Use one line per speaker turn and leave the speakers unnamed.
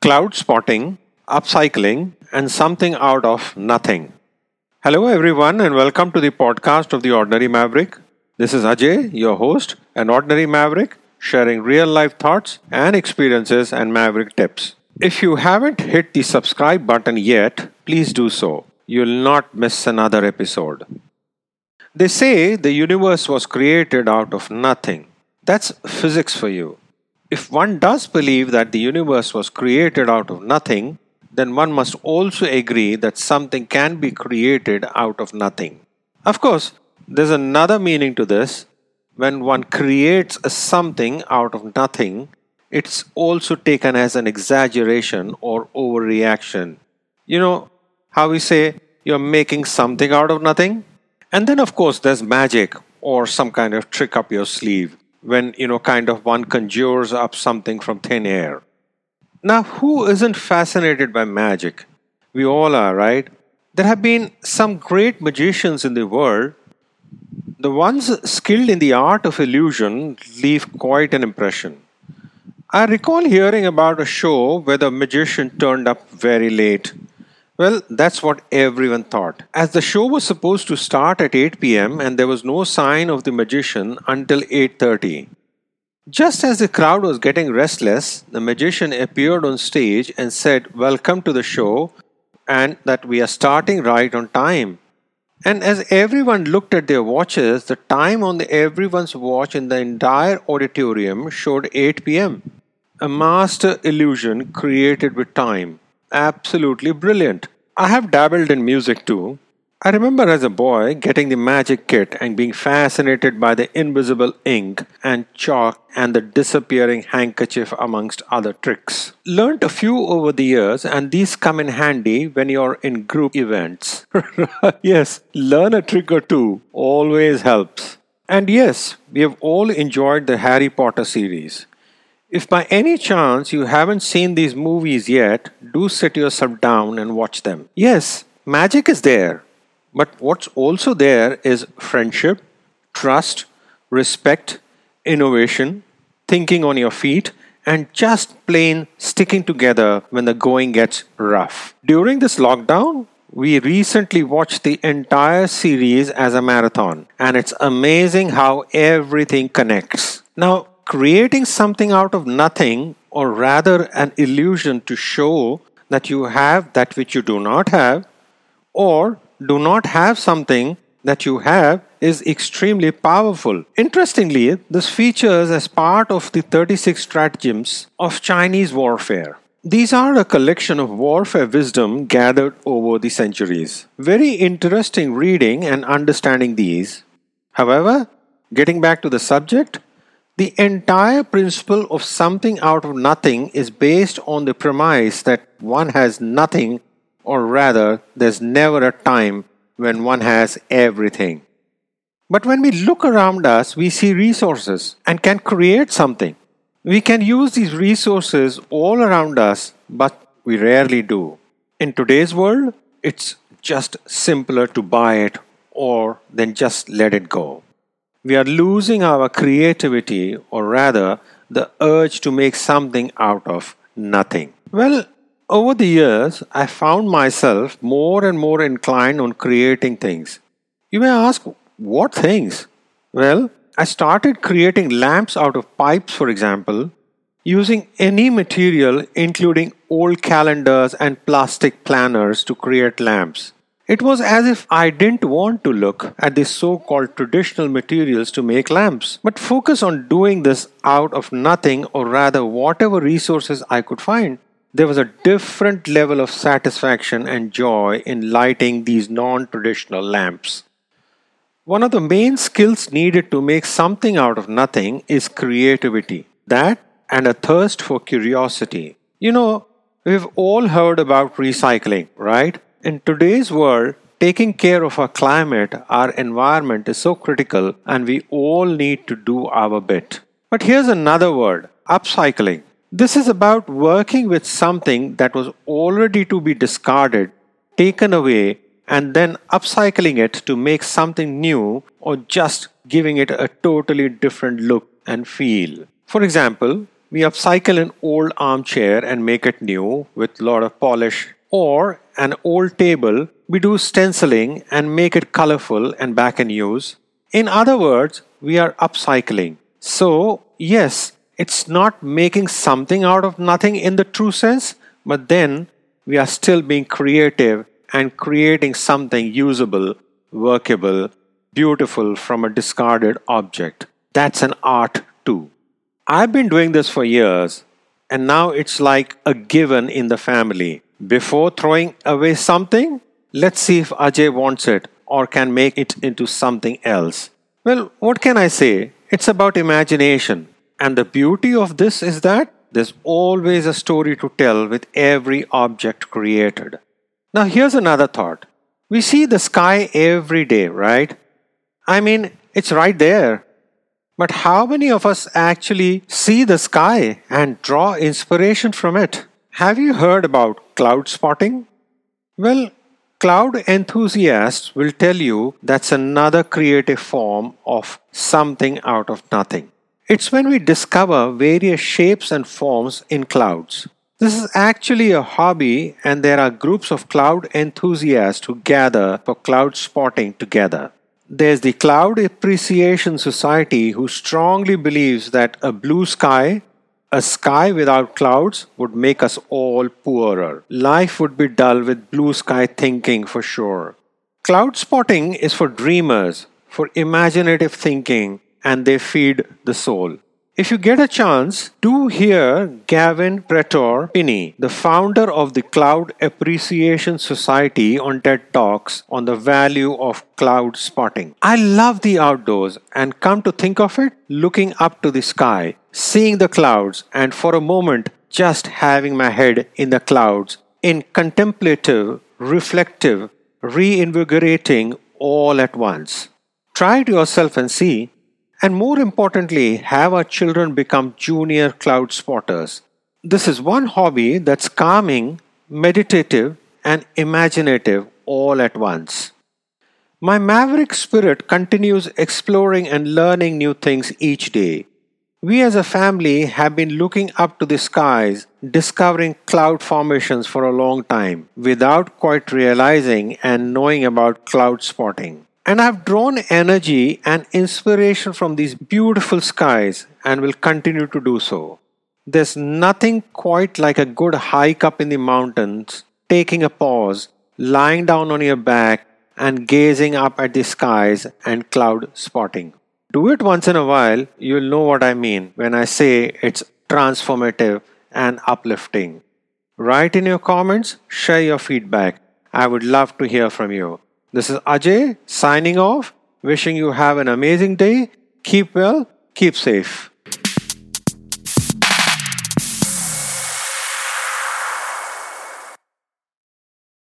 cloud spotting, upcycling, and something out of nothing. Hello, everyone, and welcome to the podcast of The Ordinary Maverick. This is Ajay, your host, an ordinary maverick, sharing real life thoughts and experiences and maverick tips. If you haven't hit the subscribe button yet, please do so. You'll not miss another episode. They say the universe was created out of nothing. That's physics for you. If one does believe that the universe was created out of nothing, then one must also agree that something can be created out of nothing. Of course, there's another meaning to this. When one creates something out of nothing, it's also taken as an exaggeration or overreaction. You know how we say you're making something out of nothing? And then, of course, there's magic or some kind of trick up your sleeve when, you know, kind of one conjures up something from thin air. Now, who isn't fascinated by magic? We all are, right? There have been some great magicians in the world. The ones skilled in the art of illusion leave quite an impression. I recall hearing about a show where the magician turned up very late. Well, that's what everyone thought. As the show was supposed to start at 8 pm and there was no sign of the magician until 8:30. Just as the crowd was getting restless, the magician appeared on stage and said, Welcome to the show, and that we are starting right on time. And as everyone looked at their watches, the time on the everyone's watch in the entire auditorium showed 8 pm. A master illusion created with time. Absolutely brilliant. I have dabbled in music too, I remember as a boy getting the magic kit and being fascinated by the invisible ink and chalk and the disappearing handkerchief amongst other tricks. Learned a few over the years and these come in handy when you're in group events. yes, learn a trick or two always helps. And yes, we have all enjoyed the Harry Potter series. If by any chance you haven't seen these movies yet, do sit yourself down and watch them. Yes, magic is there but what's also there is friendship, trust, respect, innovation, thinking on your feet, and just plain sticking together when the going gets rough. During this lockdown, we recently watched the entire series as a marathon, and it's amazing how everything connects. Now, creating something out of nothing, or rather an illusion to show that you have that which you do not have, or do not have something that you have is extremely powerful. Interestingly, this features as part of the 36 stratagems of Chinese warfare. These are a collection of warfare wisdom gathered over the centuries. Very interesting reading and understanding these. However, getting back to the subject, the entire principle of something out of nothing is based on the premise that one has nothing or rather, there's never a time when one has everything. But when we look around us, we see resources and can create something. We can use these resources all around us, but we rarely do. In today's world, it's just simpler to buy it or then just let it go. We are losing our creativity, or rather, the urge to make something out of nothing. Well, over the years, I found myself more and more inclined on creating things. You may ask, what things? Well, I started creating lamps out of pipes, for example, using any material, including old calendars and plastic planners, to create lamps. It was as if I didn't want to look at the so called traditional materials to make lamps, but focus on doing this out of nothing or rather whatever resources I could find. There was a different level of satisfaction and joy in lighting these non traditional lamps. One of the main skills needed to make something out of nothing is creativity. That and a thirst for curiosity. You know, we've all heard about recycling, right? In today's world, taking care of our climate, our environment is so critical, and we all need to do our bit. But here's another word upcycling. This is about working with something that was already to be discarded, taken away, and then upcycling it to make something new or just giving it a totally different look and feel. For example, we upcycle an old armchair and make it new with a lot of polish, or an old table, we do stenciling and make it colorful and back in use. In other words, we are upcycling. So, yes, it's not making something out of nothing in the true sense, but then we are still being creative and creating something usable, workable, beautiful from a discarded object. That's an art too. I've been doing this for years, and now it's like a given in the family. Before throwing away something, let's see if Ajay wants it or can make it into something else. Well, what can I say? It's about imagination. And the beauty of this is that there's always a story to tell with every object created. Now, here's another thought. We see the sky every day, right? I mean, it's right there. But how many of us actually see the sky and draw inspiration from it? Have you heard about cloud spotting? Well, cloud enthusiasts will tell you that's another creative form of something out of nothing. It's when we discover various shapes and forms in clouds. This is actually a hobby, and there are groups of cloud enthusiasts who gather for cloud spotting together. There's the Cloud Appreciation Society who strongly believes that a blue sky, a sky without clouds, would make us all poorer. Life would be dull with blue sky thinking for sure. Cloud spotting is for dreamers, for imaginative thinking, and they feed the soul. If you get a chance, do hear Gavin Pretor-Pinney, the founder of the Cloud Appreciation Society, on TED Talks on the value of cloud spotting. I love the outdoors, and come to think of it, looking up to the sky, seeing the clouds, and for a moment just having my head in the clouds in contemplative, reflective, reinvigorating all at once. Try it yourself and see and more importantly, have our children become junior cloud spotters. This is one hobby that's calming, meditative, and imaginative all at once. My maverick spirit continues exploring and learning new things each day. We as a family have been looking up to the skies, discovering cloud formations for a long time without quite realizing and knowing about cloud spotting. And I've drawn energy and inspiration from these beautiful skies and will continue to do so. There's nothing quite like a good hike up in the mountains, taking a pause, lying down on your back, and gazing up at the skies and cloud spotting. Do it once in a while, you'll know what I mean when I say it's transformative and uplifting. Write in your comments, share your feedback. I would love to hear from you. This is Ajay signing off, wishing you have an amazing day. Keep well, keep safe.